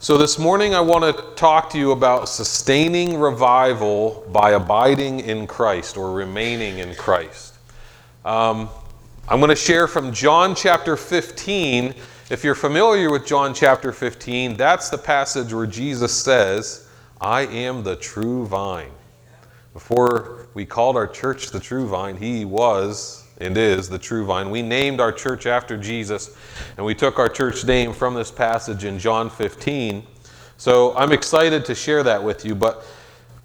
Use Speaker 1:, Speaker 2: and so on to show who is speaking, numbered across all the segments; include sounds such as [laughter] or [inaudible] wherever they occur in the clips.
Speaker 1: So, this morning I want to talk to you about sustaining revival by abiding in Christ or remaining in Christ. Um, I'm going to share from John chapter 15. If you're familiar with John chapter 15, that's the passage where Jesus says, I am the true vine. Before we called our church the true vine, he was and is the true vine. We named our church after Jesus, and we took our church name from this passage in John 15. So I'm excited to share that with you. But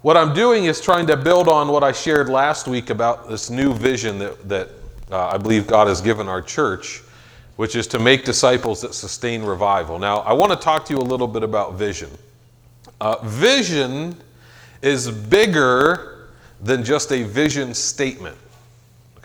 Speaker 1: what I'm doing is trying to build on what I shared last week about this new vision that, that uh, I believe God has given our church, which is to make disciples that sustain revival. Now, I want to talk to you a little bit about vision. Uh, vision is bigger than just a vision statement.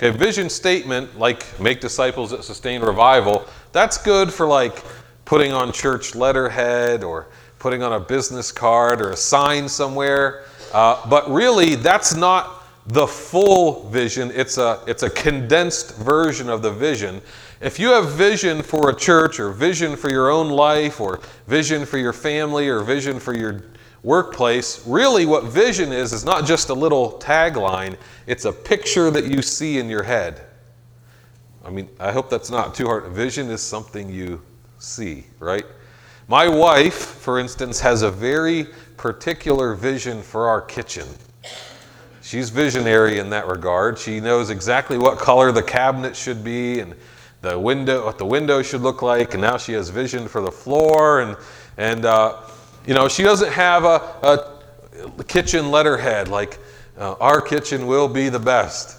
Speaker 1: Okay, vision statement, like make disciples that sustain revival, that's good for like putting on church letterhead or putting on a business card or a sign somewhere. Uh, but really, that's not the full vision. It's a, it's a condensed version of the vision. If you have vision for a church or vision for your own life or vision for your family or vision for your workplace, really what vision is, is not just a little tagline, it's a picture that you see in your head. I mean, I hope that's not too hard. Vision is something you see, right? My wife, for instance, has a very particular vision for our kitchen. She's visionary in that regard. She knows exactly what color the cabinet should be and the window, what the window should look like, and now she has vision for the floor and and uh, you know, she doesn't have a, a kitchen letterhead like, uh, our kitchen will be the best.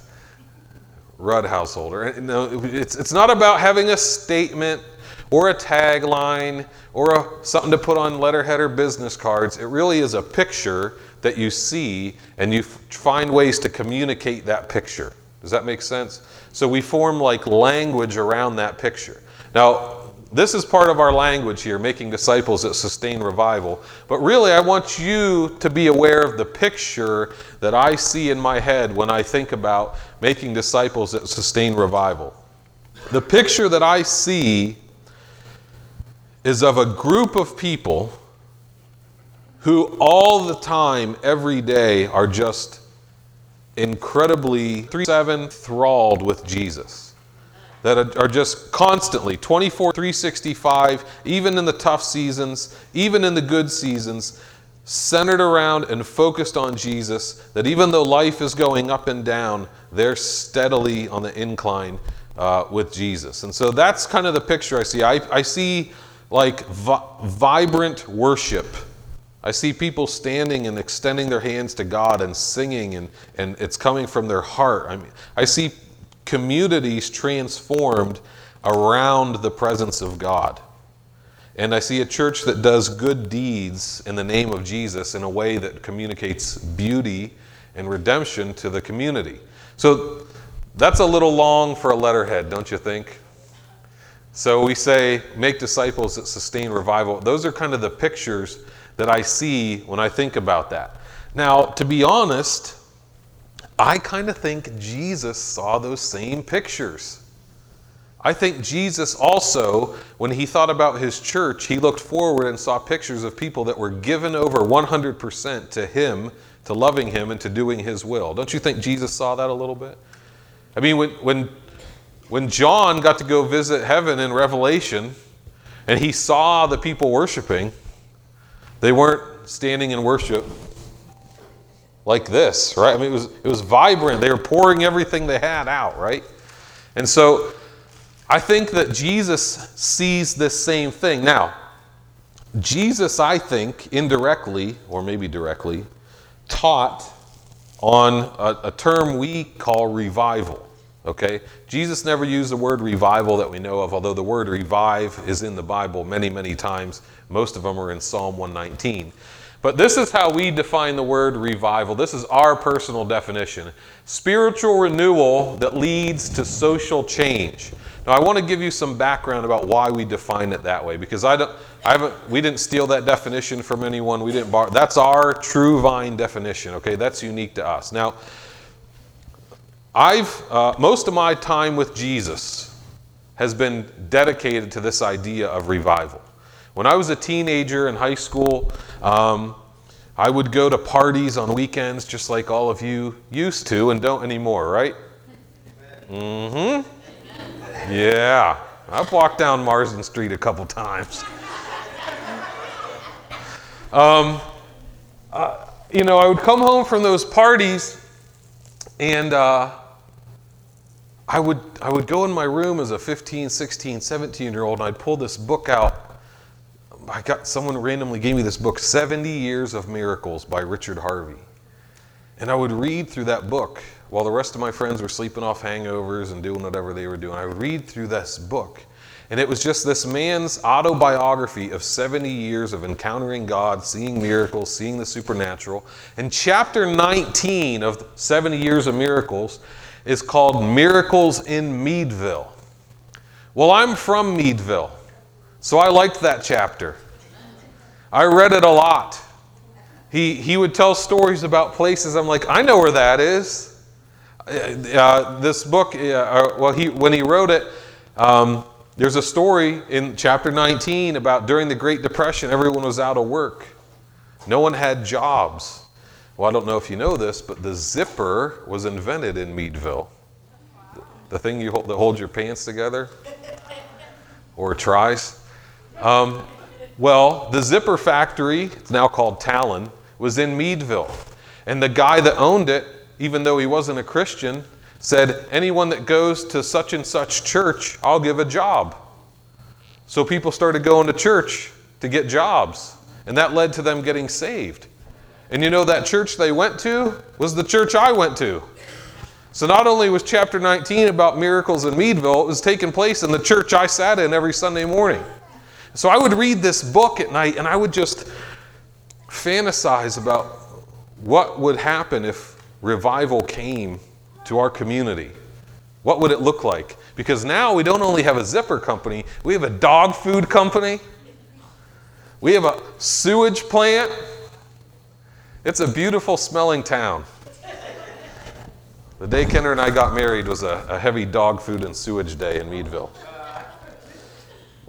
Speaker 1: Rudd householder. No, it's, it's not about having a statement or a tagline or a, something to put on letterhead or business cards. It really is a picture that you see and you find ways to communicate that picture. Does that make sense? So we form like language around that picture. Now, this is part of our language here, making disciples that sustain revival. But really, I want you to be aware of the picture that I see in my head when I think about making disciples that sustain revival. The picture that I see is of a group of people who all the time, every day, are just incredibly 3 7 thralled with Jesus that are just constantly 24 365 even in the tough seasons even in the good seasons centered around and focused on jesus that even though life is going up and down they're steadily on the incline uh, with jesus. And so that's kind of the picture i see. I, I see like vi- vibrant worship. I see people standing and extending their hands to God and singing, and, and it's coming from their heart. I mean, I see communities transformed around the presence of God. And I see a church that does good deeds in the name of Jesus in a way that communicates beauty and redemption to the community. So that's a little long for a letterhead, don't you think? So we say, make disciples that sustain revival. Those are kind of the pictures that I see when I think about that. Now, to be honest, I kind of think Jesus saw those same pictures. I think Jesus also, when he thought about his church, he looked forward and saw pictures of people that were given over 100% to him, to loving him, and to doing his will. Don't you think Jesus saw that a little bit? I mean, when, when, when John got to go visit heaven in Revelation and he saw the people worshiping, they weren't standing in worship like this, right? I mean, it was, it was vibrant. They were pouring everything they had out, right? And so I think that Jesus sees this same thing. Now, Jesus, I think, indirectly, or maybe directly, taught on a, a term we call revival. Okay? Jesus never used the word revival that we know of, although the word revive is in the Bible many, many times. Most of them are in Psalm 119. But this is how we define the word revival. This is our personal definition spiritual renewal that leads to social change. Now, I want to give you some background about why we define it that way because I don't, I haven't, we didn't steal that definition from anyone. We didn't borrow. That's our true vine definition. Okay, that's unique to us. Now, I've uh, most of my time with Jesus has been dedicated to this idea of revival. When I was a teenager in high school, um, I would go to parties on weekends just like all of you used to and don't anymore, right? Mm hmm. Yeah. I've walked down Marsden Street a couple times. Um, uh, you know, I would come home from those parties and uh, I would, I would go in my room as a 15, 16, 17 year old and I'd pull this book out. I got someone randomly gave me this book, 70 Years of Miracles by Richard Harvey. And I would read through that book while the rest of my friends were sleeping off hangovers and doing whatever they were doing. I would read through this book. And it was just this man's autobiography of 70 years of encountering God, seeing miracles, seeing the supernatural. And chapter 19 of 70 Years of Miracles is called Miracles in Meadville. Well, I'm from Meadville, so I liked that chapter. I read it a lot. He, he would tell stories about places. I'm like, I know where that is. Uh, uh this book, uh, uh, well, he, when he wrote it, um, there's a story in chapter 19 about during the Great Depression, everyone was out of work. No one had jobs. Well, I don't know if you know this, but the zipper was invented in Meadville. The thing you hold, that holds your pants together, or tries. Um, well, the zipper factory, it's now called Talon, was in Meadville. And the guy that owned it, even though he wasn't a Christian, said, Anyone that goes to such and such church, I'll give a job. So people started going to church to get jobs. And that led to them getting saved. And you know, that church they went to was the church I went to. So not only was chapter 19 about miracles in Meadville, it was taking place in the church I sat in every Sunday morning. So I would read this book at night and I would just fantasize about what would happen if revival came to our community. What would it look like? Because now we don't only have a zipper company, we have a dog food company, we have a sewage plant. It's a beautiful smelling town. The day Kenner and I got married was a, a heavy dog food and sewage day in Meadville.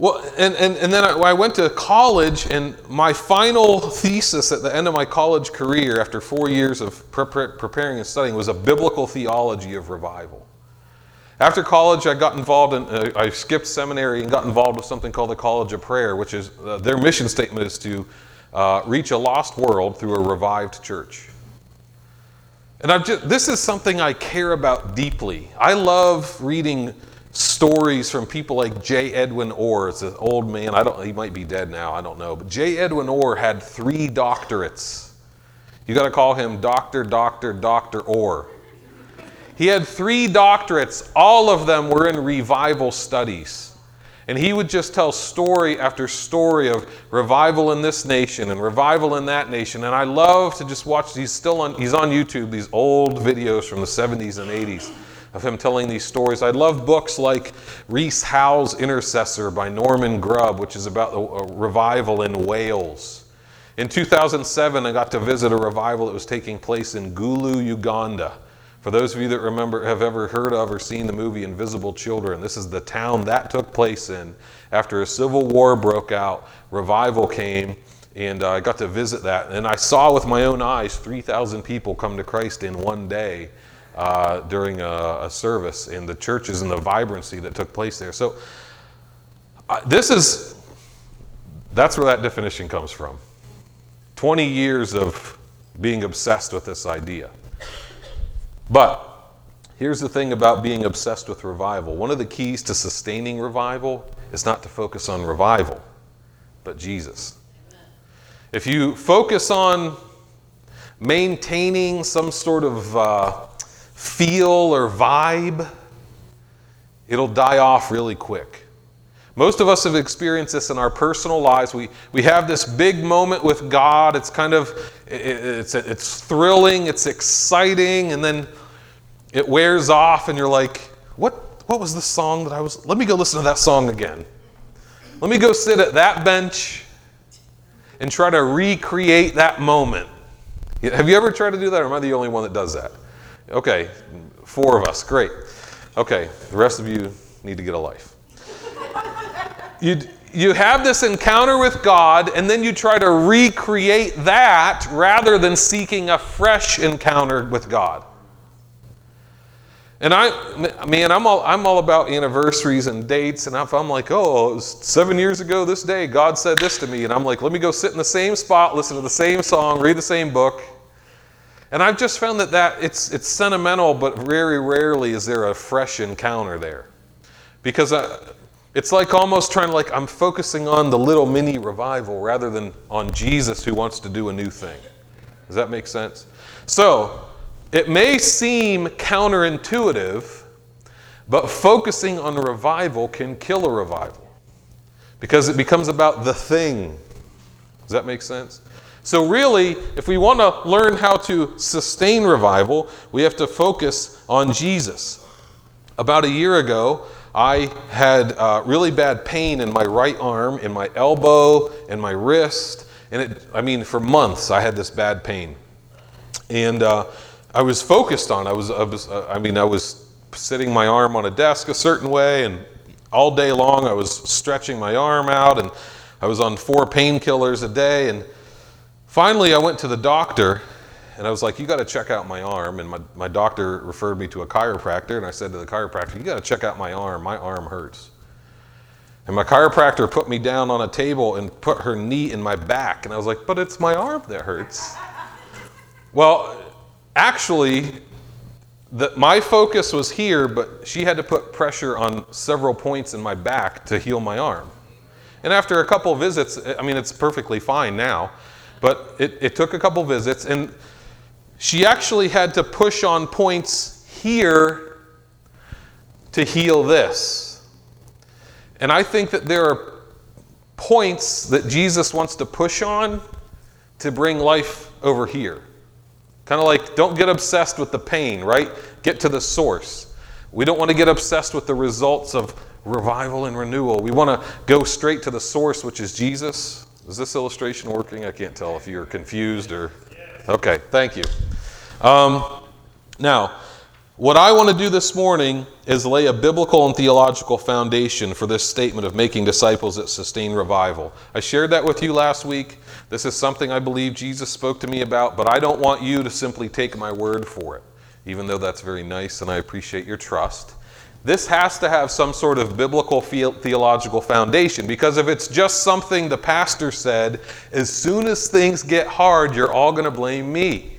Speaker 1: Well, and, and, and then I, I, went to college, and my final thesis at the end of my college career, after four years of pre- preparing and studying, was a biblical theology of revival. After college, I got involved in, uh, I skipped seminary and got involved with something called the College of Prayer, which is uh, their mission statement is to uh, reach a lost world through a revived church. And I've just, this is something I care about deeply. I love reading stories from people like J. Edwin Orr. It's an old man. I don't. He might be dead now. I don't know. But J. Edwin Orr had three doctorates. You got to call him Doctor, Doctor, Doctor Orr. He had three doctorates. All of them were in revival studies. And he would just tell story after story of revival in this nation and revival in that nation. And I love to just watch, he's still on, he's on YouTube, these old videos from the 70s and 80s of him telling these stories. I love books like Rees Howells Intercessor by Norman Grubb, which is about a revival in Wales. In 2007, I got to visit a revival that was taking place in Gulu, Uganda. For those of you that remember, have ever heard of or seen the movie Invisible Children, this is the town that took place in. After a civil war broke out, revival came, and uh, I got to visit that. And I saw with my own eyes 3,000 people come to Christ in one day uh, during a, a, service in the churches and the vibrancy that took place there. So, uh, this is, that's where that definition comes from. 20 years of being obsessed with this idea. But here's the thing about being obsessed with revival one of the keys to sustaining revival is not to focus on revival, but Jesus. If you focus on maintaining some sort of uh, feel or vibe, it'll die off really quick. Most of us have experienced this in our personal lives. We, we have this big moment with God. It's kind of, it, it's, it's thrilling, it's exciting, and then it wears off and you're like, what, what was the song that I was, let me go listen to that song again. Let me go sit at that bench and try to recreate that moment. Have you ever tried to do that, or am I the only one that does that? Okay, four of us, great. Okay, the rest of you need to get a life. [laughs] You, you have this encounter with God, and then you try to recreate that rather than seeking a fresh encounter with God. And I, man, I'm all, I'm all about anniversaries and dates. And if I'm like, oh, seven years ago this day, God said this to me. And I'm like, let me go sit in the same spot, listen to the same song, read the same book. And I've just found that, that it's, it's sentimental, but very rarely is there a fresh encounter there. Because I, it's like almost trying to like, I'm focusing on the little mini revival rather than on Jesus who wants to do a new thing. Does that make sense? So, it may seem counterintuitive, but focusing on revival can kill a revival because it becomes about the thing. Does that make sense? So, really, if we want to learn how to sustain revival, we have to focus on Jesus. About a year ago, I had uh, really bad pain in my right arm, in my elbow, and my wrist. And it, I mean, for months, I had this bad pain. And uh, I was focused on. I was, I was, uh, I mean, I was sitting my arm on a desk a certain way, and all day long I was stretching my arm out, and I was on four painkillers a day. And finally, I went to the doctor, and I was like, "You got to check out my arm." And my, my doctor referred me to a chiropractor, and I said to the chiropractor, "You got to check out my arm. My arm hurts." And my chiropractor put me down on a table and put her knee in my back, and I was like, "But it's my arm that hurts." Well, actually, the, my focus was here, but she had to put pressure on several points in my back to heal my arm. And after a couple visits, I mean, it's perfectly fine now, but it, it took a couple visits, and she actually had to push on points here to heal this. And I think that there are points that Jesus wants to push on to bring life over here. Kind of like, don't get obsessed with the pain, right? Get to the source. We don't want to get obsessed with the results of revival and renewal. We want to go straight to the source, which is Jesus. Is this illustration working? I can't tell if you're confused or. Okay, thank you. Um, now, what I want to do this morning is lay a biblical and theological foundation for this statement of making disciples that sustain revival. I shared that with you last week. This is something I believe Jesus spoke to me about, but I don't want you to simply take my word for it, even though that's very nice and I appreciate your trust. This has to have some sort of biblical theological foundation because if it's just something the pastor said, as soon as things get hard, you're all going to blame me.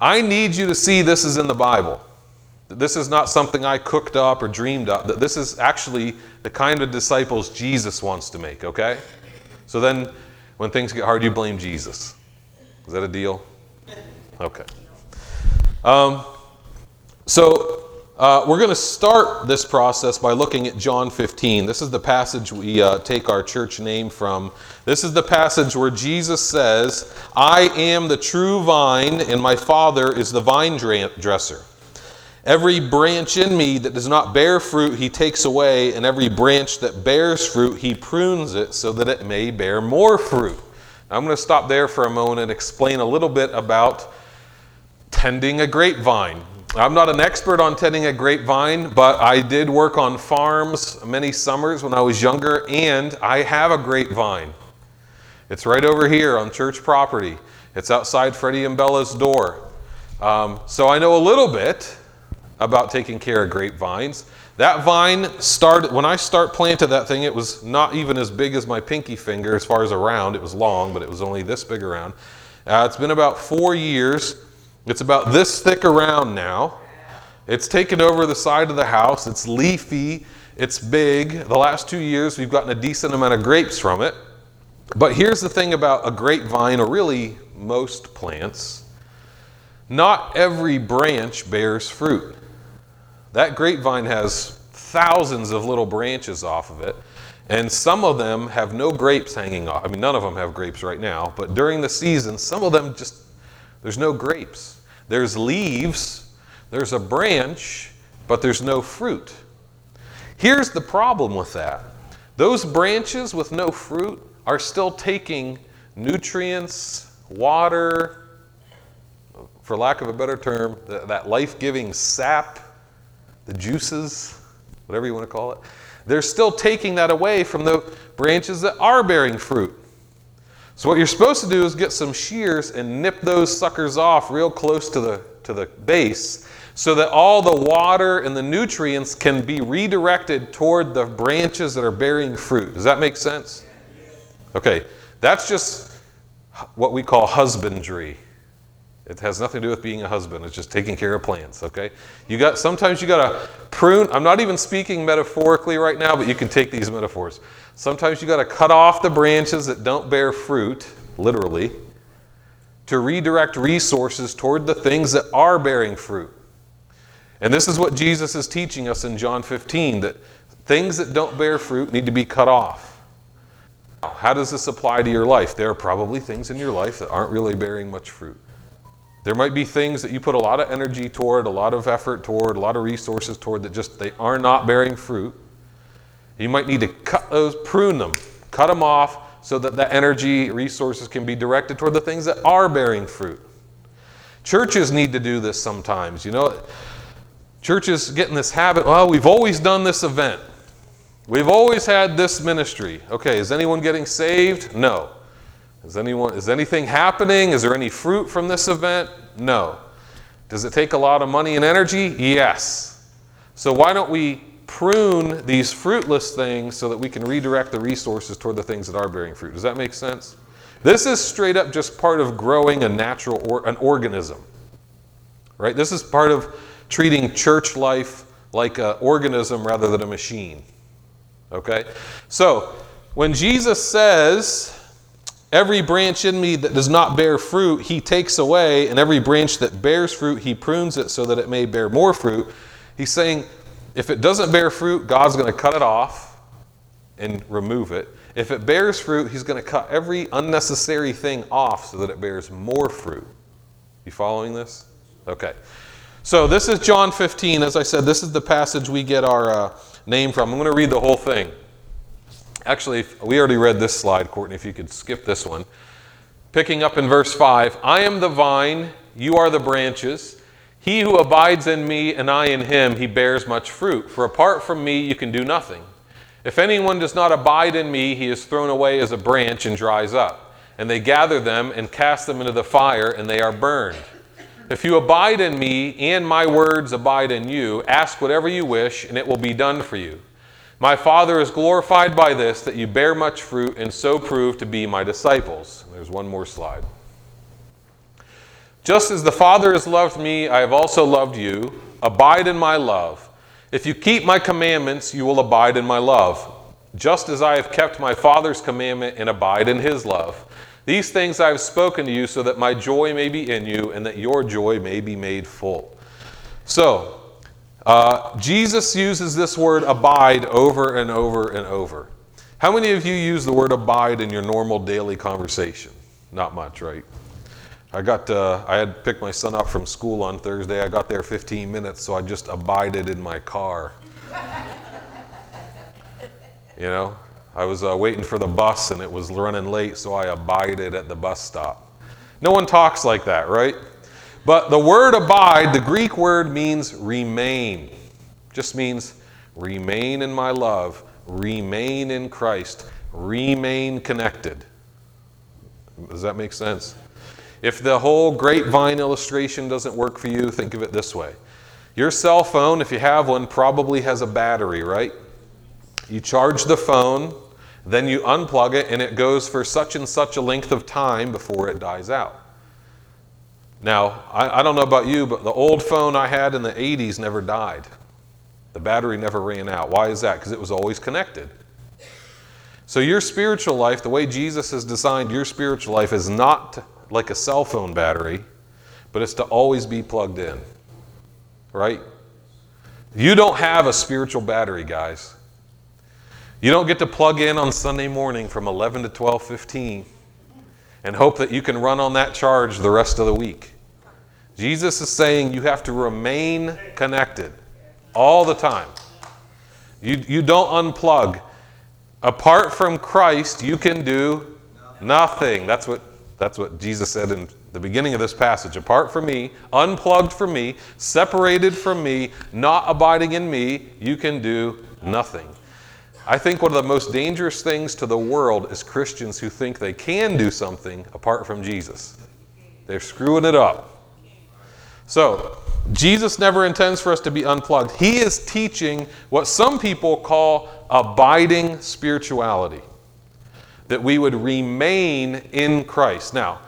Speaker 1: I need you to see this is in the Bible. This is not something I cooked up or dreamed up. This is actually the kind of disciples Jesus wants to make, okay? So then when things get hard, you blame Jesus. Is that a deal? Okay. Um, so uh, we're going to start this process by looking at John 15. This is the passage we uh, take our church name from. This is the passage where Jesus says, I am the true vine, and my Father is the vine dresser. Every branch in me that does not bear fruit, he takes away, and every branch that bears fruit, he prunes it so that it may bear more fruit. Now, I'm going to stop there for a moment and explain a little bit about tending a grapevine. I'm not an expert on tending a grapevine, but I did work on farms many summers when I was younger, and I have a grapevine. It's right over here on church property. It's outside Freddie and Bella's door. Um, so I know a little bit about taking care of grapevines. That vine started, when I start planted that thing, it was not even as big as my pinky finger as far as around. It was long, but it was only this big around. Uh, it's been about four years it's about this thick around now. It's taken over the side of the house. It's leafy. It's big. The last two years, we've gotten a decent amount of grapes from it. But here's the thing about a grapevine, or really most plants not every branch bears fruit. That grapevine has thousands of little branches off of it, and some of them have no grapes hanging off. I mean, none of them have grapes right now, but during the season, some of them just there's no grapes. There's leaves, there's a branch, but there's no fruit. Here's the problem with that those branches with no fruit are still taking nutrients, water, for lack of a better term, that life giving sap, the juices, whatever you want to call it. they're still taking that away from the branches that are bearing fruit. So what you're supposed to do is get some shears and nip those suckers off real close to the to the base so that all the water and the nutrients can be redirected toward the branches that are bearing fruit. Does that make sense? Okay, that's just what we call husbandry. It has nothing to do with being a husband. It's just taking care of plants, okay? You got sometimes you got to prune. I'm not even speaking metaphorically right now, but you can take these metaphors. Sometimes you got to cut off the branches that don't bear fruit, literally, to redirect resources toward the things that are bearing fruit. And this is what Jesus is teaching us in John 15 that things that don't bear fruit need to be cut off. How does this apply to your life? There are probably things in your life that aren't really bearing much fruit. There might be things that you put a lot of energy toward, a lot of effort toward, a lot of resources toward that just they are not bearing fruit. You might need to cut those, prune them, cut them off so that the energy resources can be directed toward the things that are bearing fruit. Churches need to do this sometimes. You know, churches get in this habit, well, we've always done this event. We've always had this ministry. Okay, is anyone getting saved? No. Is anyone is anything happening? Is there any fruit from this event? No. Does it take a lot of money and energy? Yes. So why don't we prune these fruitless things so that we can redirect the resources toward the things that are bearing fruit? Does that make sense? This is straight up just part of growing a natural or an organism. Right? This is part of treating church life like an organism rather than a machine. Okay? So, when Jesus says Every branch in me that does not bear fruit, he takes away, and every branch that bears fruit, he prunes it so that it may bear more fruit. He's saying, if it doesn't bear fruit, God's going to cut it off and remove it. If it bears fruit, he's going to cut every unnecessary thing off so that it bears more fruit. You following this? Okay. So this is John 15. As I said, this is the passage we get our uh, name from. I'm going to read the whole thing. Actually, we already read this slide, Courtney, if you could skip this one. Picking up in verse 5 I am the vine, you are the branches. He who abides in me and I in him, he bears much fruit. For apart from me, you can do nothing. If anyone does not abide in me, he is thrown away as a branch and dries up. And they gather them and cast them into the fire, and they are burned. If you abide in me and my words abide in you, ask whatever you wish, and it will be done for you. My Father is glorified by this, that you bear much fruit and so prove to be my disciples. There's one more slide. Just as the Father has loved me, I have also loved you. Abide in my love. If you keep my commandments, you will abide in my love, just as I have kept my Father's commandment and abide in his love. These things I have spoken to you so that my joy may be in you and that your joy may be made full. So, uh, Jesus uses this word abide over and over and over. How many of you use the word abide in your normal daily conversation? Not much, right? I got uh, I had picked my son up from school on Thursday. I got there 15 minutes, so I just abided in my car. you know, I was uh, waiting for the bus and it was running late, so I abided at the bus stop. No one talks like that, right? But the word abide, the Greek word means remain. Just means remain in my love, remain in Christ, remain connected. Does that make sense? If the whole grapevine illustration doesn't work for you, think of it this way. Your cell phone, if you have one, probably has a battery, right? You charge the phone, then you unplug it, and it goes for such and such a length of time before it dies out. Now, I, I, don't know about you, but the old phone I had in the 80s never died. The battery never ran out. Why is that? Because it was always connected. So, your spiritual life, the way Jesus has designed your spiritual life, is not like a cell phone battery, but it's to always be plugged in. Right? You don't have a spiritual battery, guys. You don't get to plug in on Sunday morning from 11 to 12:15 and hope that you can run on that charge the rest of the week. Jesus is saying you have to remain connected all the time. You, you don't unplug. Apart from Christ, you can do nothing. That's what, that's what Jesus said in the beginning of this passage. Apart from me, unplugged from me, separated from me, not abiding in me, you can do nothing. I think one of the most dangerous things to the world is Christians who think they can do something apart from Jesus. They're screwing it up. So, Jesus never intends for us to be unplugged. He is teaching what some people call abiding spirituality, that we would remain in Christ. Now,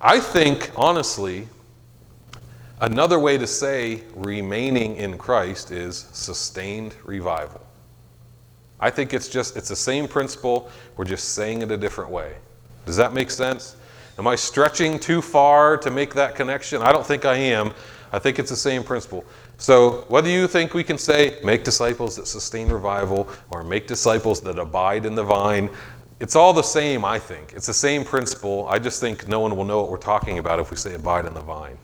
Speaker 1: I think, honestly, another way to say remaining in Christ is sustained revival. I think it's just, it's the same principle, we're just saying it a different way. Does that make sense? Am I stretching too far to make that connection? I don't think I am. I think it's the same principle. So, whether you think we can say, make disciples that sustain revival, or make disciples that abide in the vine, it's all the same, I think. It's the same principle. I just think no one will know what we're talking about if we say abide in the vine.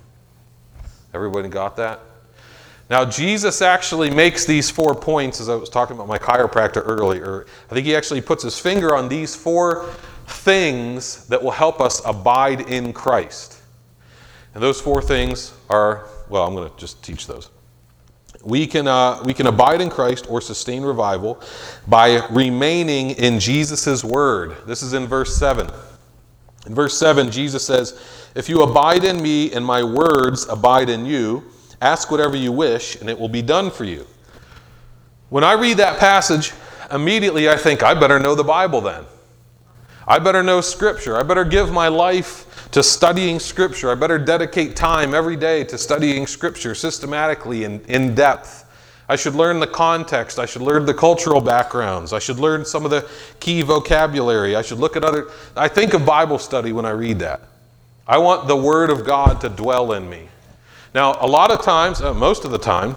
Speaker 1: Everybody got that? Now, Jesus actually makes these four points, as I was talking about my chiropractor earlier. I think he actually puts his finger on these four things that will help us abide in Christ. And those four things are, well, I'm going to just teach those. We can, uh, we can abide in Christ or sustain revival by remaining in Jesus' word. This is in verse 7. In verse 7, Jesus says, If you abide in me and my words abide in you, ask whatever you wish and it will be done for you. When I read that passage, immediately I think, I better know the Bible then. I better know Scripture. I better give my life to studying Scripture. I better dedicate time every day to studying Scripture systematically and in depth. I should learn the context. I should learn the cultural backgrounds. I should learn some of the key vocabulary. I should look at other. I think of Bible study when I read that. I want the Word of God to dwell in me. Now, a lot of times, uh, most of the time,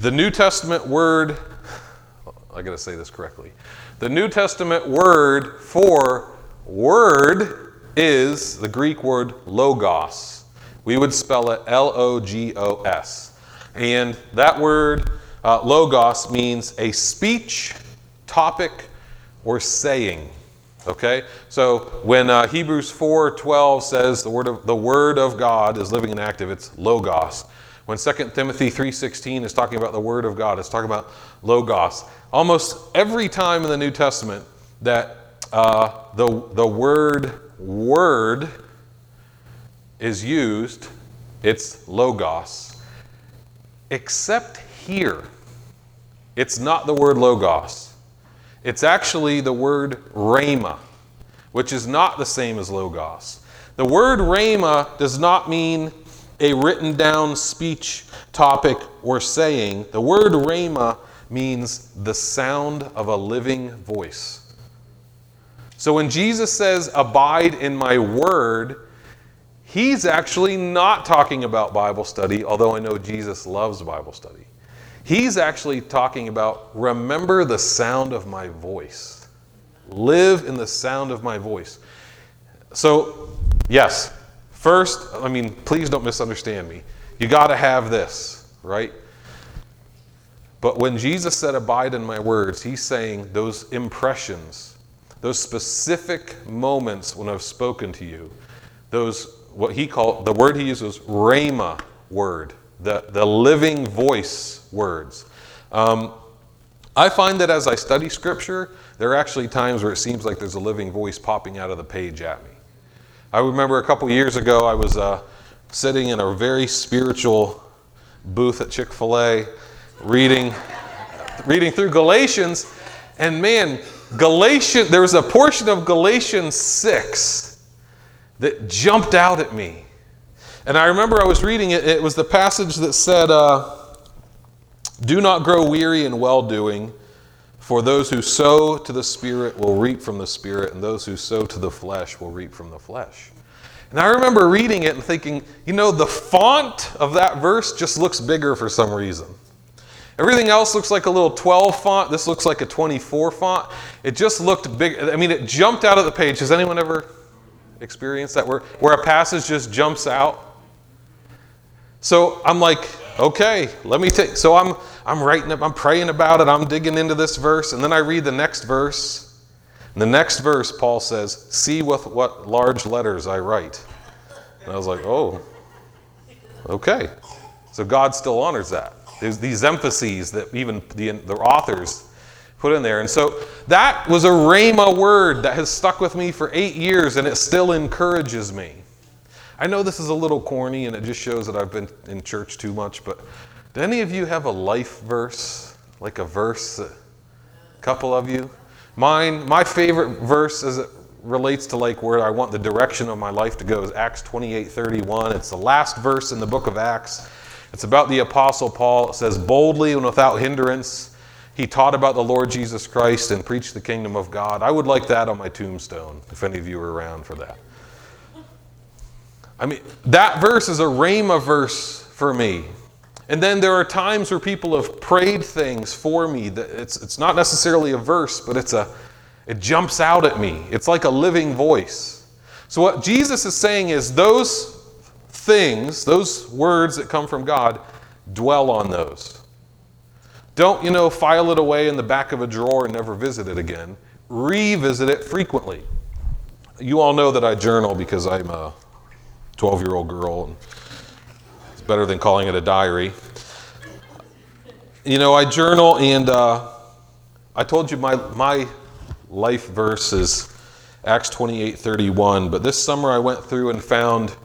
Speaker 1: the New Testament word, I got to say this correctly. The New Testament word for word is the Greek word logos. We would spell it L O G O S. And that word, uh, logos, means a speech, topic, or saying. Okay? So when uh, Hebrews 4:12 says the word of the word of God is living and active, it's logos. When 2 Timothy 3:16 is talking about the word of God, it's talking about logos. Almost every time in the New Testament that uh, the, the word word is used, it's logos. Except here, it's not the word logos. It's actually the word rhema, which is not the same as logos. The word rhema does not mean a written down speech, topic, or saying. The word rhema means the sound of a living voice. So when Jesus says, Abide in my word, he's actually not talking about Bible study, although I know Jesus loves Bible study. He's actually talking about remember the sound of my voice. Live in the sound of my voice. So, yes, first, I mean, please don't misunderstand me. You got to have this, right? But when Jesus said, Abide in my words, he's saying those impressions, those specific moments when I've spoken to you, those, what he called, the word he uses, rhema word, the, the living voice words. Um, I find that as I study scripture, there are actually times where it seems like there's a living voice popping out of the page at me. I remember a couple years ago, I was uh, sitting in a very spiritual booth at Chick fil A reading, reading through Galatians, and man, Galatians, there was a portion of Galatians 6 that jumped out at me. And I remember I was reading it, it was the passage that said, uh, Do not grow weary in well doing, for those who sow to the Spirit will reap from the Spirit, and those who sow to the flesh will reap from the flesh. And I remember reading it and thinking, you know, the font of that verse just looks bigger for some reason. Everything else looks like a little 12 font. This looks like a 24 font. It just looked big. I mean, it jumped out of the page. Has anyone ever experienced that where, where a passage just jumps out? So I'm like, okay, let me take. So I'm I'm writing up, I'm praying about it. I'm digging into this verse, and then I read the next verse. And the next verse, Paul says, "See with what large letters I write." And I was like, oh, okay. So God still honors that. There's these emphases that even the, the authors put in there. And so that was a Rhema word that has stuck with me for eight years and it still encourages me. I know this is a little corny and it just shows that I've been in church too much, but do any of you have a life verse? Like a verse? A couple of you? Mine, my favorite verse as it relates to like where I want the direction of my life to go is Acts 28 31. It's the last verse in the book of Acts. It's about the Apostle Paul. It says, Boldly and without hindrance, he taught about the Lord Jesus Christ and preached the kingdom of God. I would like that on my tombstone, if any of you are around for that. I mean, that verse is a Rhema verse for me. And then there are times where people have prayed things for me that it's, it's not necessarily a verse, but it's a, it jumps out at me. It's like a living voice. So, what Jesus is saying is those things, those words that come from God, dwell on those. Don't, you know, file it away in the back of a drawer and never visit it again. Revisit it frequently. You all know that I journal because I'm a 12 year old girl, and it's better than calling it a diary. You know, I journal, and uh, I told you my, my life verse is Acts 28 31, but this summer I went through and found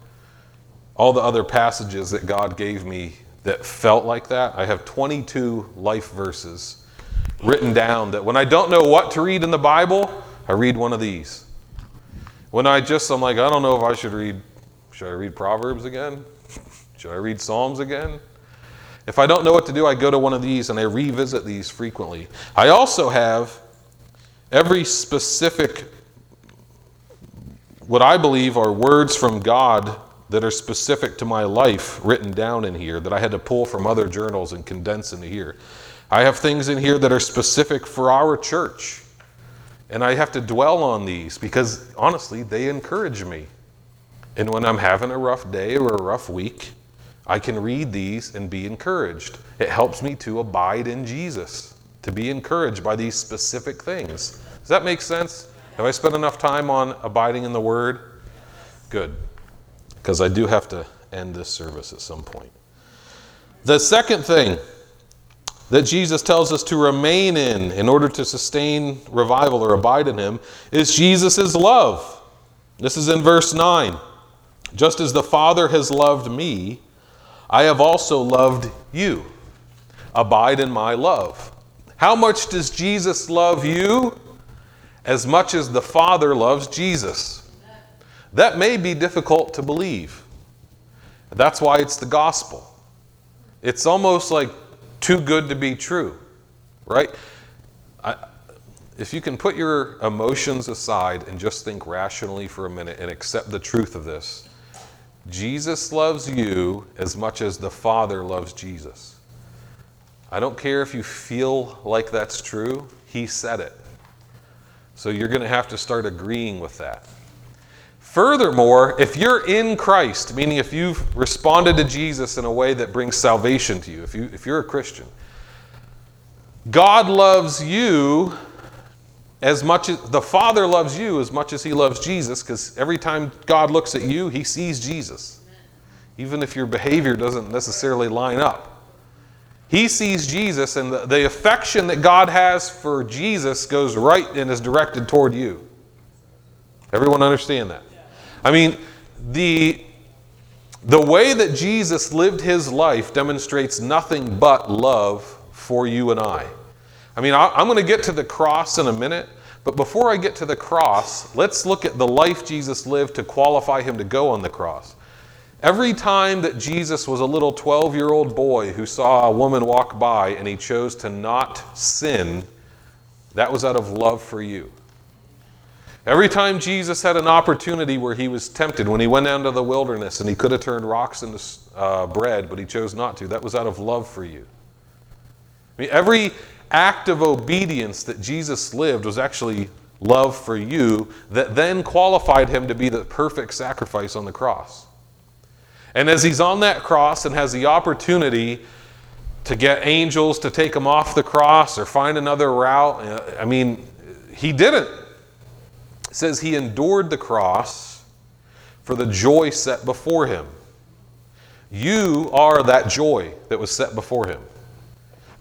Speaker 1: all the other passages that God gave me that felt like that. I have 22 life verses written down that when I don't know what to read in the Bible, I read one of these. When I just, I'm like, I don't know if I should read, should I read Proverbs again? [laughs] Should I read Psalms again? If I don't know what to do, I go to one of these and I revisit these frequently. I also have every specific, what I believe are words from God that are specific to my life written down in here that I had to pull from other journals and condense into here. I have things in here that are specific for our church. And I have to dwell on these because honestly, they encourage me. And when I'm having a rough day or a rough week, I can read these and be encouraged. It helps me to abide in Jesus, to be encouraged by these specific things. Does that make sense? Have I spent enough time on abiding in the Word? Good because I do have to end this service at some point. The second thing that Jesus tells us to remain in in order to sustain revival or abide in Him is Jesus' love. This is in verse 9. Just as the Father has loved me, I have also loved you. Abide in my love. How much does Jesus love you? As much as the Father loves Jesus. That may be difficult to believe. That's why it's the gospel. It's almost like too good to be true, right? I, if you can put your emotions aside and just think rationally for a minute and accept the truth of this, Jesus loves you as much as the Father loves Jesus. I don't care if you feel like that's true, He said it. So you're going to have to start agreeing with that. Furthermore, if you're in Christ, meaning if you've responded to Jesus in a way that brings salvation to you, if, you, if you're a Christian, God loves you as much as the Father loves you as much as He loves Jesus, because every time God looks at you, He sees Jesus, even if your behavior doesn't necessarily line up. He sees Jesus, and the, the affection that God has for Jesus goes right and is directed toward you. Everyone understand that? I mean, the, the way that Jesus lived his life demonstrates nothing but love for you and I. I mean, I, I'm going to get to the cross in a minute, but before I get to the cross, let's look at the life Jesus lived to qualify him to go on the cross. Every time that Jesus was a little 12 year old boy who saw a woman walk by and he chose to not sin, that was out of love for you. Every time Jesus had an opportunity where he was tempted, when he went down to the wilderness and he could have turned rocks into uh, bread, but he chose not to, that was out of love for you. I mean, every act of obedience that Jesus lived was actually love for you that then qualified him to be the perfect sacrifice on the cross. And as he's on that cross and has the opportunity to get angels to take him off the cross or find another route, I mean, he didn't says he endured the cross for the joy set before him. You are that joy that was set before him.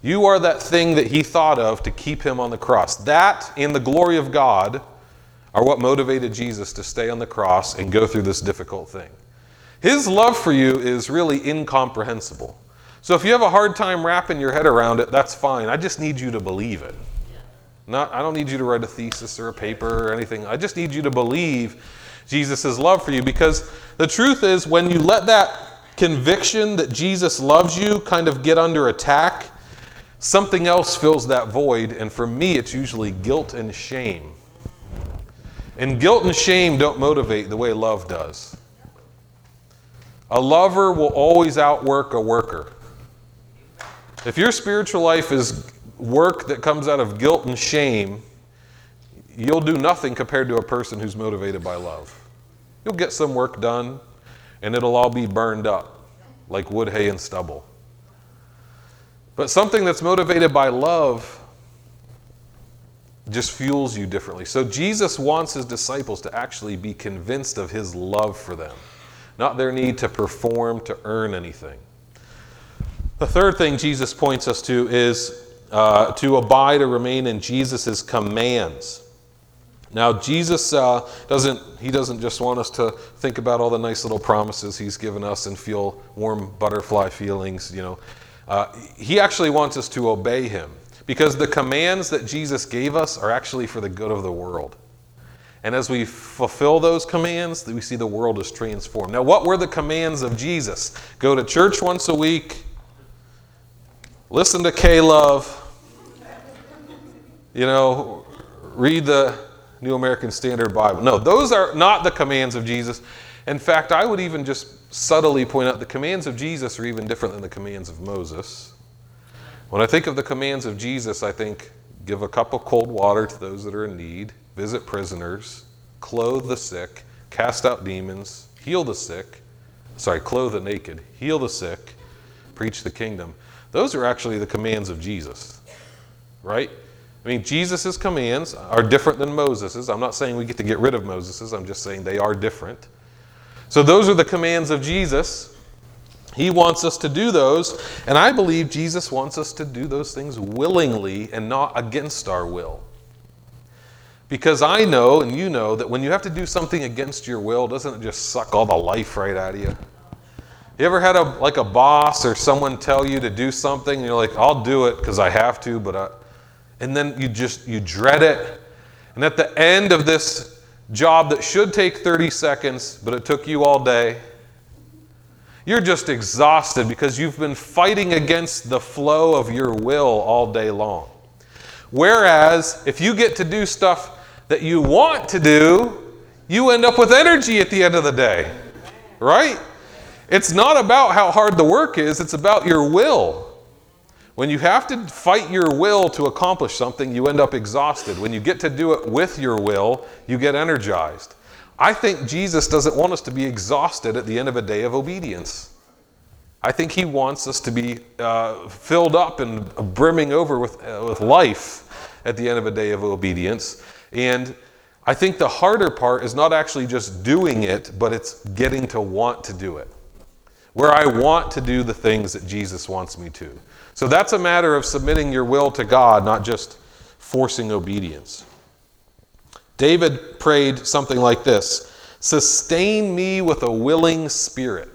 Speaker 1: You are that thing that he thought of to keep him on the cross. That and the glory of God are what motivated Jesus to stay on the cross and go through this difficult thing. His love for you is really incomprehensible. So if you have a hard time wrapping your head around it, that's fine. I just need you to believe it. Not, I don't need you to write a thesis or a paper or anything. I just need you to believe Jesus' love for you because the truth is, when you let that conviction that Jesus loves you kind of get under attack, something else fills that void. And for me, it's usually guilt and shame. And guilt and shame don't motivate the way love does. A lover will always outwork a worker. If your spiritual life is work that comes out of guilt and shame, you'll do nothing compared to a person who's motivated by love. You'll get some work done, and it'll all be burned up like wood, hay, and stubble. But something that's motivated by love just fuels you differently. So Jesus wants his disciples to actually be convinced of his love for them, not their need to perform to earn anything. The third thing Jesus points us to is uh, to abide or remain in Jesus' commands. Now, Jesus uh, doesn't, he doesn't just want us to think about all the nice little promises he's given us and feel warm butterfly feelings, you know. Uh, he actually wants us to obey him because the commands that Jesus gave us are actually for the good of the world. And as we fulfill those commands, we see the world is transformed. Now, what were the commands of Jesus? Go to church once a week, listen to K Love, you know, read the New American Standard Bible. No, those are not the commands of Jesus. In fact, I would even just subtly point out the commands of Jesus are even different than the commands of Moses. When I think of the commands of Jesus, I think give a cup of cold water to those that are in need, visit prisoners, clothe the sick, cast out demons, heal the sick, sorry, clothe the naked, heal the sick, preach the kingdom. Those are actually the commands of Jesus, right? I mean, Jesus' commands are different than Moses's. I'm not saying we get to get rid of Moses's, I'm just saying they are different. So, those are the commands of Jesus. He wants us to do those, and I believe Jesus wants us to do those things willingly and not against our will. Because I know, and you know, that when you have to do something against your will, doesn't it just suck all the life right out of you? You ever had a like a boss or someone tell you to do something, and you're like, "I'll do it because I have to," but I, and then you just you dread it, and at the end of this job that should take 30 seconds, but it took you all day, you're just exhausted because you've been fighting against the flow of your will all day long. Whereas if you get to do stuff that you want to do, you end up with energy at the end of the day, right? It's not about how hard the work is, it's about your will. When you have to fight your will to accomplish something, you end up exhausted. When you get to do it with your will, you get energized. I think Jesus doesn't want us to be exhausted at the end of a day of obedience. I think he wants us to be uh, filled up and brimming over with, uh, with life at the end of a day of obedience. And I think the harder part is not actually just doing it, but it's getting to want to do it where I want to do the things that Jesus wants me to. So that's a matter of submitting your will to God, not just forcing obedience. David prayed something like this Sustain me with a willing spirit.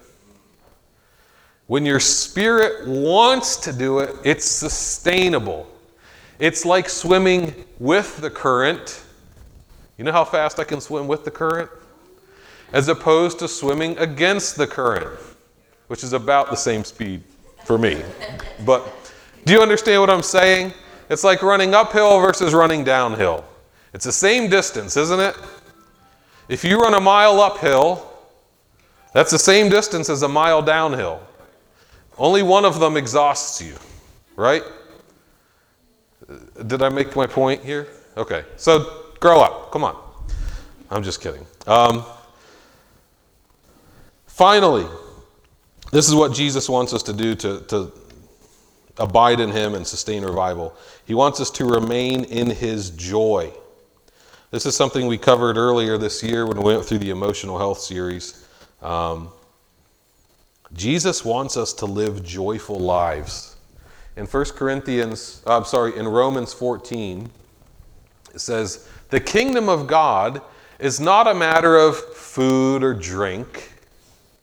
Speaker 1: When your spirit wants to do it, it's sustainable. It's like swimming with the current. You know how fast I can swim with the current? As opposed to swimming against the current which is about the same speed for me. But do you understand what I'm saying? It's like running uphill versus running downhill. It's the same distance, isn't it? If you run a mile uphill, that's the same distance as a mile downhill. Only one of them exhausts you, right? Did I make my point here? Okay, so grow up. Come on. I'm just kidding. Um, finally, this is what Jesus wants us to do to, to abide in Him and sustain revival. He wants us to remain in His joy. This is something we covered earlier this year when we went through the emotional health series. Um, Jesus wants us to live joyful lives. In 1 Corinthians, uh, I'm sorry, in Romans 14, it says, The kingdom of God is not a matter of food or drink.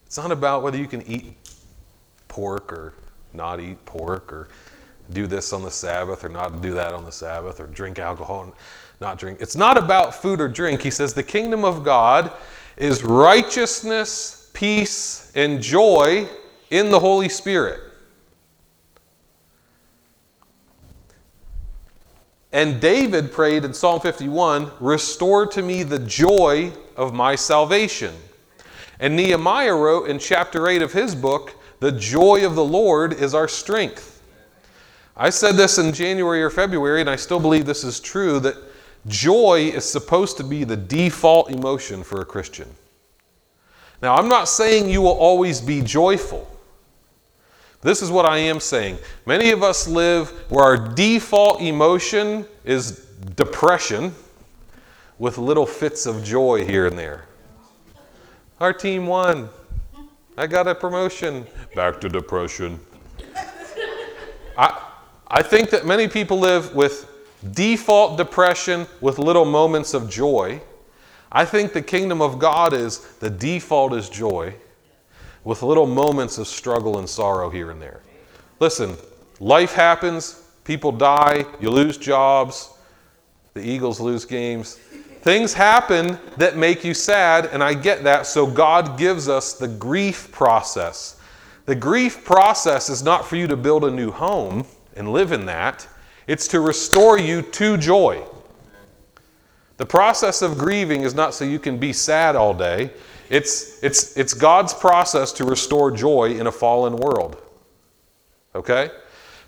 Speaker 1: It's not about whether you can eat pork or not eat pork or do this on the Sabbath or not do that on the Sabbath or drink alcohol and not drink. It's not about food or drink. He says the kingdom of God is righteousness, peace, and joy in the Holy Spirit. And David prayed in Psalm 51 Restore to me the joy of my salvation. And Nehemiah wrote in chapter 8 of his book, The joy of the Lord is our strength. I said this in January or February, and I still believe this is true that joy is supposed to be the default emotion for a Christian. Now, I'm not saying you will always be joyful. This is what I am saying. Many of us live where our default emotion is depression with little fits of joy here and there. Our team won. I got a promotion. Back to depression. I, I think that many people live with default depression with little moments of joy. I think the kingdom of God is the default is joy with little moments of struggle and sorrow here and there. Listen, life happens, people die, you lose jobs, the Eagles lose games. Things happen that make you sad, and I get that, so God gives us the grief process. The grief process is not for you to build a new home and live in that, it's to restore you to joy. The process of grieving is not so you can be sad all day. It's, it's, it's God's process to restore joy in a fallen world. Okay?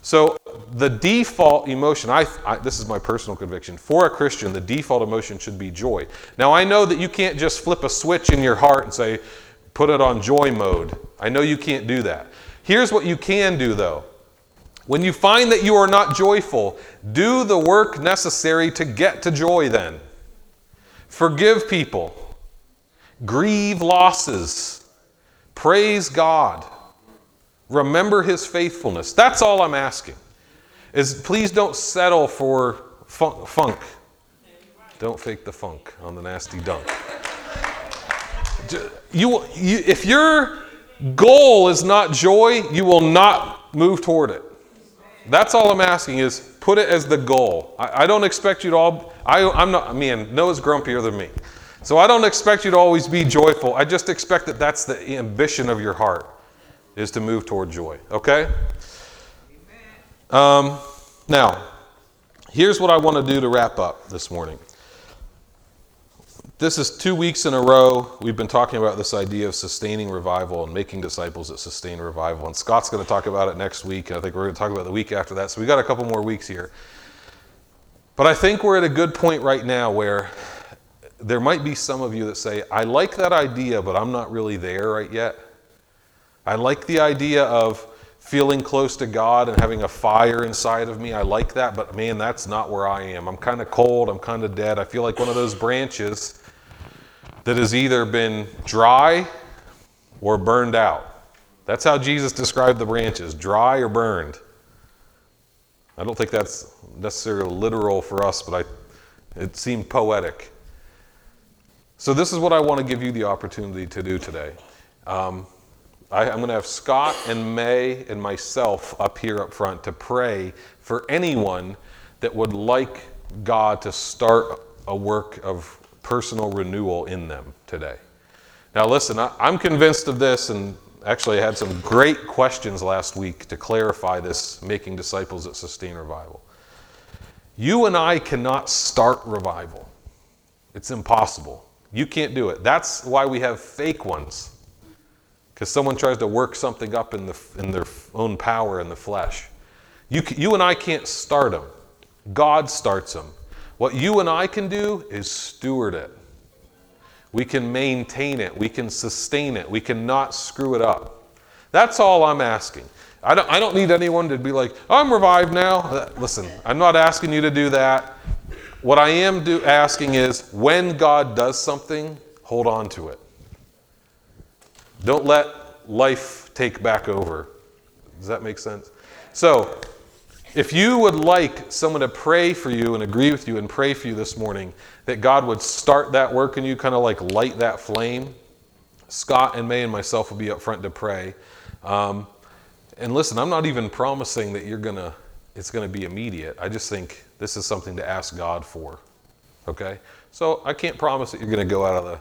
Speaker 1: So, the default emotion, I, I, this is my personal conviction, for a Christian, the default emotion should be joy. Now, I know that you can't just flip a switch in your heart and say, put it on joy mode. I know you can't do that. Here's what you can do, though. When you find that you are not joyful, do the work necessary to get to joy then. Forgive people. Grieve losses. Praise God. Remember his faithfulness. That's all I'm asking. Is please don't settle for funk. funk. Don't fake the funk on the nasty dunk. You, you, if your goal is not joy, you will not move toward it. That's all I'm asking is put it as the goal. I, I don't expect you to all, I, I'm not, man, Noah's grumpier than me. So I don't expect you to always be joyful. I just expect that that's the ambition of your heart is to move toward joy. Okay? Um, now, here's what I want to do to wrap up this morning. This is two weeks in a row. We've been talking about this idea of sustaining revival and making disciples that sustain revival. And Scott's going to talk about it next week. I think we're going to talk about the week after that. So we got a couple more weeks here. But I think we're at a good point right now where there might be some of you that say, I like that idea, but I'm not really there right yet. I like the idea of feeling close to God and having a fire inside of me. I like that, but man, that's not where I am. I'm kind of cold. I'm kind of dead. I feel like one of those branches that has either been dry or burned out. That's how Jesus described the branches dry or burned. I don't think that's necessarily literal for us, but I, it seemed poetic. So, this is what I want to give you the opportunity to do today. Um, I, am going to have Scott and May and myself up here up front to pray for anyone that would like God to start a work of personal renewal in them today. Now, listen, I, I'm convinced of this, and actually, I had some great questions last week to clarify this making disciples that sustain revival. You and I cannot start revival, it's impossible. You can't do it. That's why we have fake ones. Because someone tries to work something up in, the, in their own power in the flesh. You, you and I can't start them. God starts them. What you and I can do is steward it. We can maintain it. We can sustain it. We cannot screw it up. That's all I'm asking. I don't, I don't need anyone to be like, I'm revived now. Uh, listen, I'm not asking you to do that. What I am do, asking is when God does something, hold on to it. Don't let life take back over. Does that make sense? So, If you would like someone to pray for you and agree with you and pray for you this morning, that God would start that work in you, kind of like light that flame, Scott and May and myself will be up front to pray. Um, and listen, I'm not even promising that you're gonna it's gonna be immediate. I just think this is something to ask God for. Okay? So I can't promise that you're gonna go out of the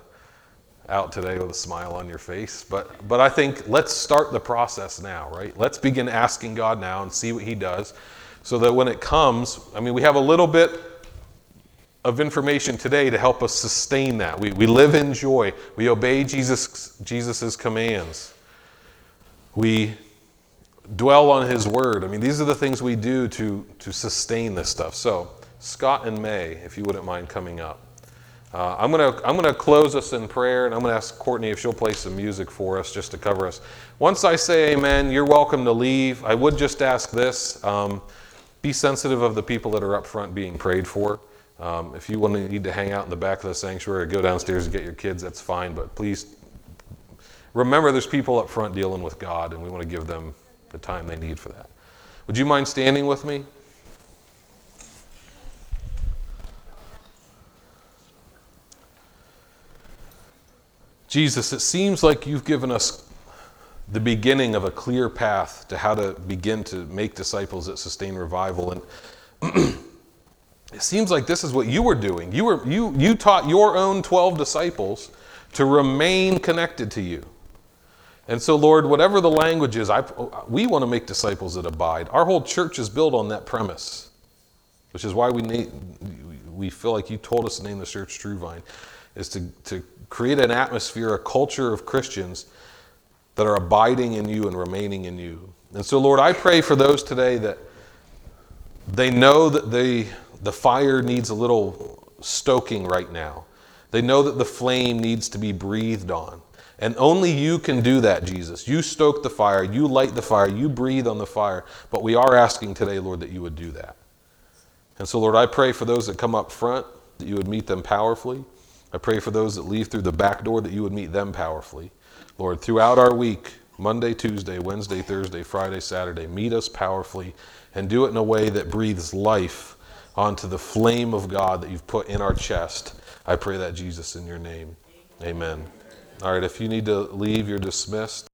Speaker 1: out today with a smile on your face, but but I think let's start the process now, right? Let's begin asking God now and see what He does so that when it comes, I mean, we have a little bit of information today to help us sustain that. We, we live in joy. We obey Jesus Jesus's commands. We dwell on his word. I mean, these are the things we do to, to sustain this stuff. So, Scott and May, if you wouldn't mind coming up. Uh, I'm going to I'm gonna close us in prayer, and I'm going to ask Courtney if she'll play some music for us just to cover us. Once I say amen, you're welcome to leave. I would just ask this. Um, be sensitive of the people that are up front being prayed for. Um, if you want to need to hang out in the back of the sanctuary or go downstairs and get your kids, that's fine. But please remember there's people up front dealing with God, and we want to give them the time they need for that. Would you mind standing with me? Jesus, it seems like you've given us the beginning of a clear path to how to begin to make disciples that sustain revival. And [clears throat] it seems like this is what you were doing. You, were, you, you taught your own 12 disciples to remain connected to you. And so, Lord, whatever the language is, I, we want to make disciples that abide. Our whole church is built on that premise, which is why we, need, we feel like you told us to name the church True Vine, is to, to create an atmosphere, a culture of Christians that are abiding in you and remaining in you. And so, Lord, I pray for those today that they know that they, the fire needs a little stoking right now. They know that the flame needs to be breathed on. And only you can do that, Jesus. You stoke the fire, you light the fire, you breathe on the fire. But we are asking today, Lord, that you would do that. And so, Lord, I pray for those that come up front, that you would meet them powerfully. I pray for those that leave through the back door, that you would meet them powerfully. Lord, throughout our week, Monday, Tuesday, Wednesday, Thursday, Friday, Saturday, meet us powerfully and do it in a way that breathes life onto the flame of God that you've put in our chest. I pray that, Jesus, in your name. Amen. All right, if you need to leave, you're dismissed.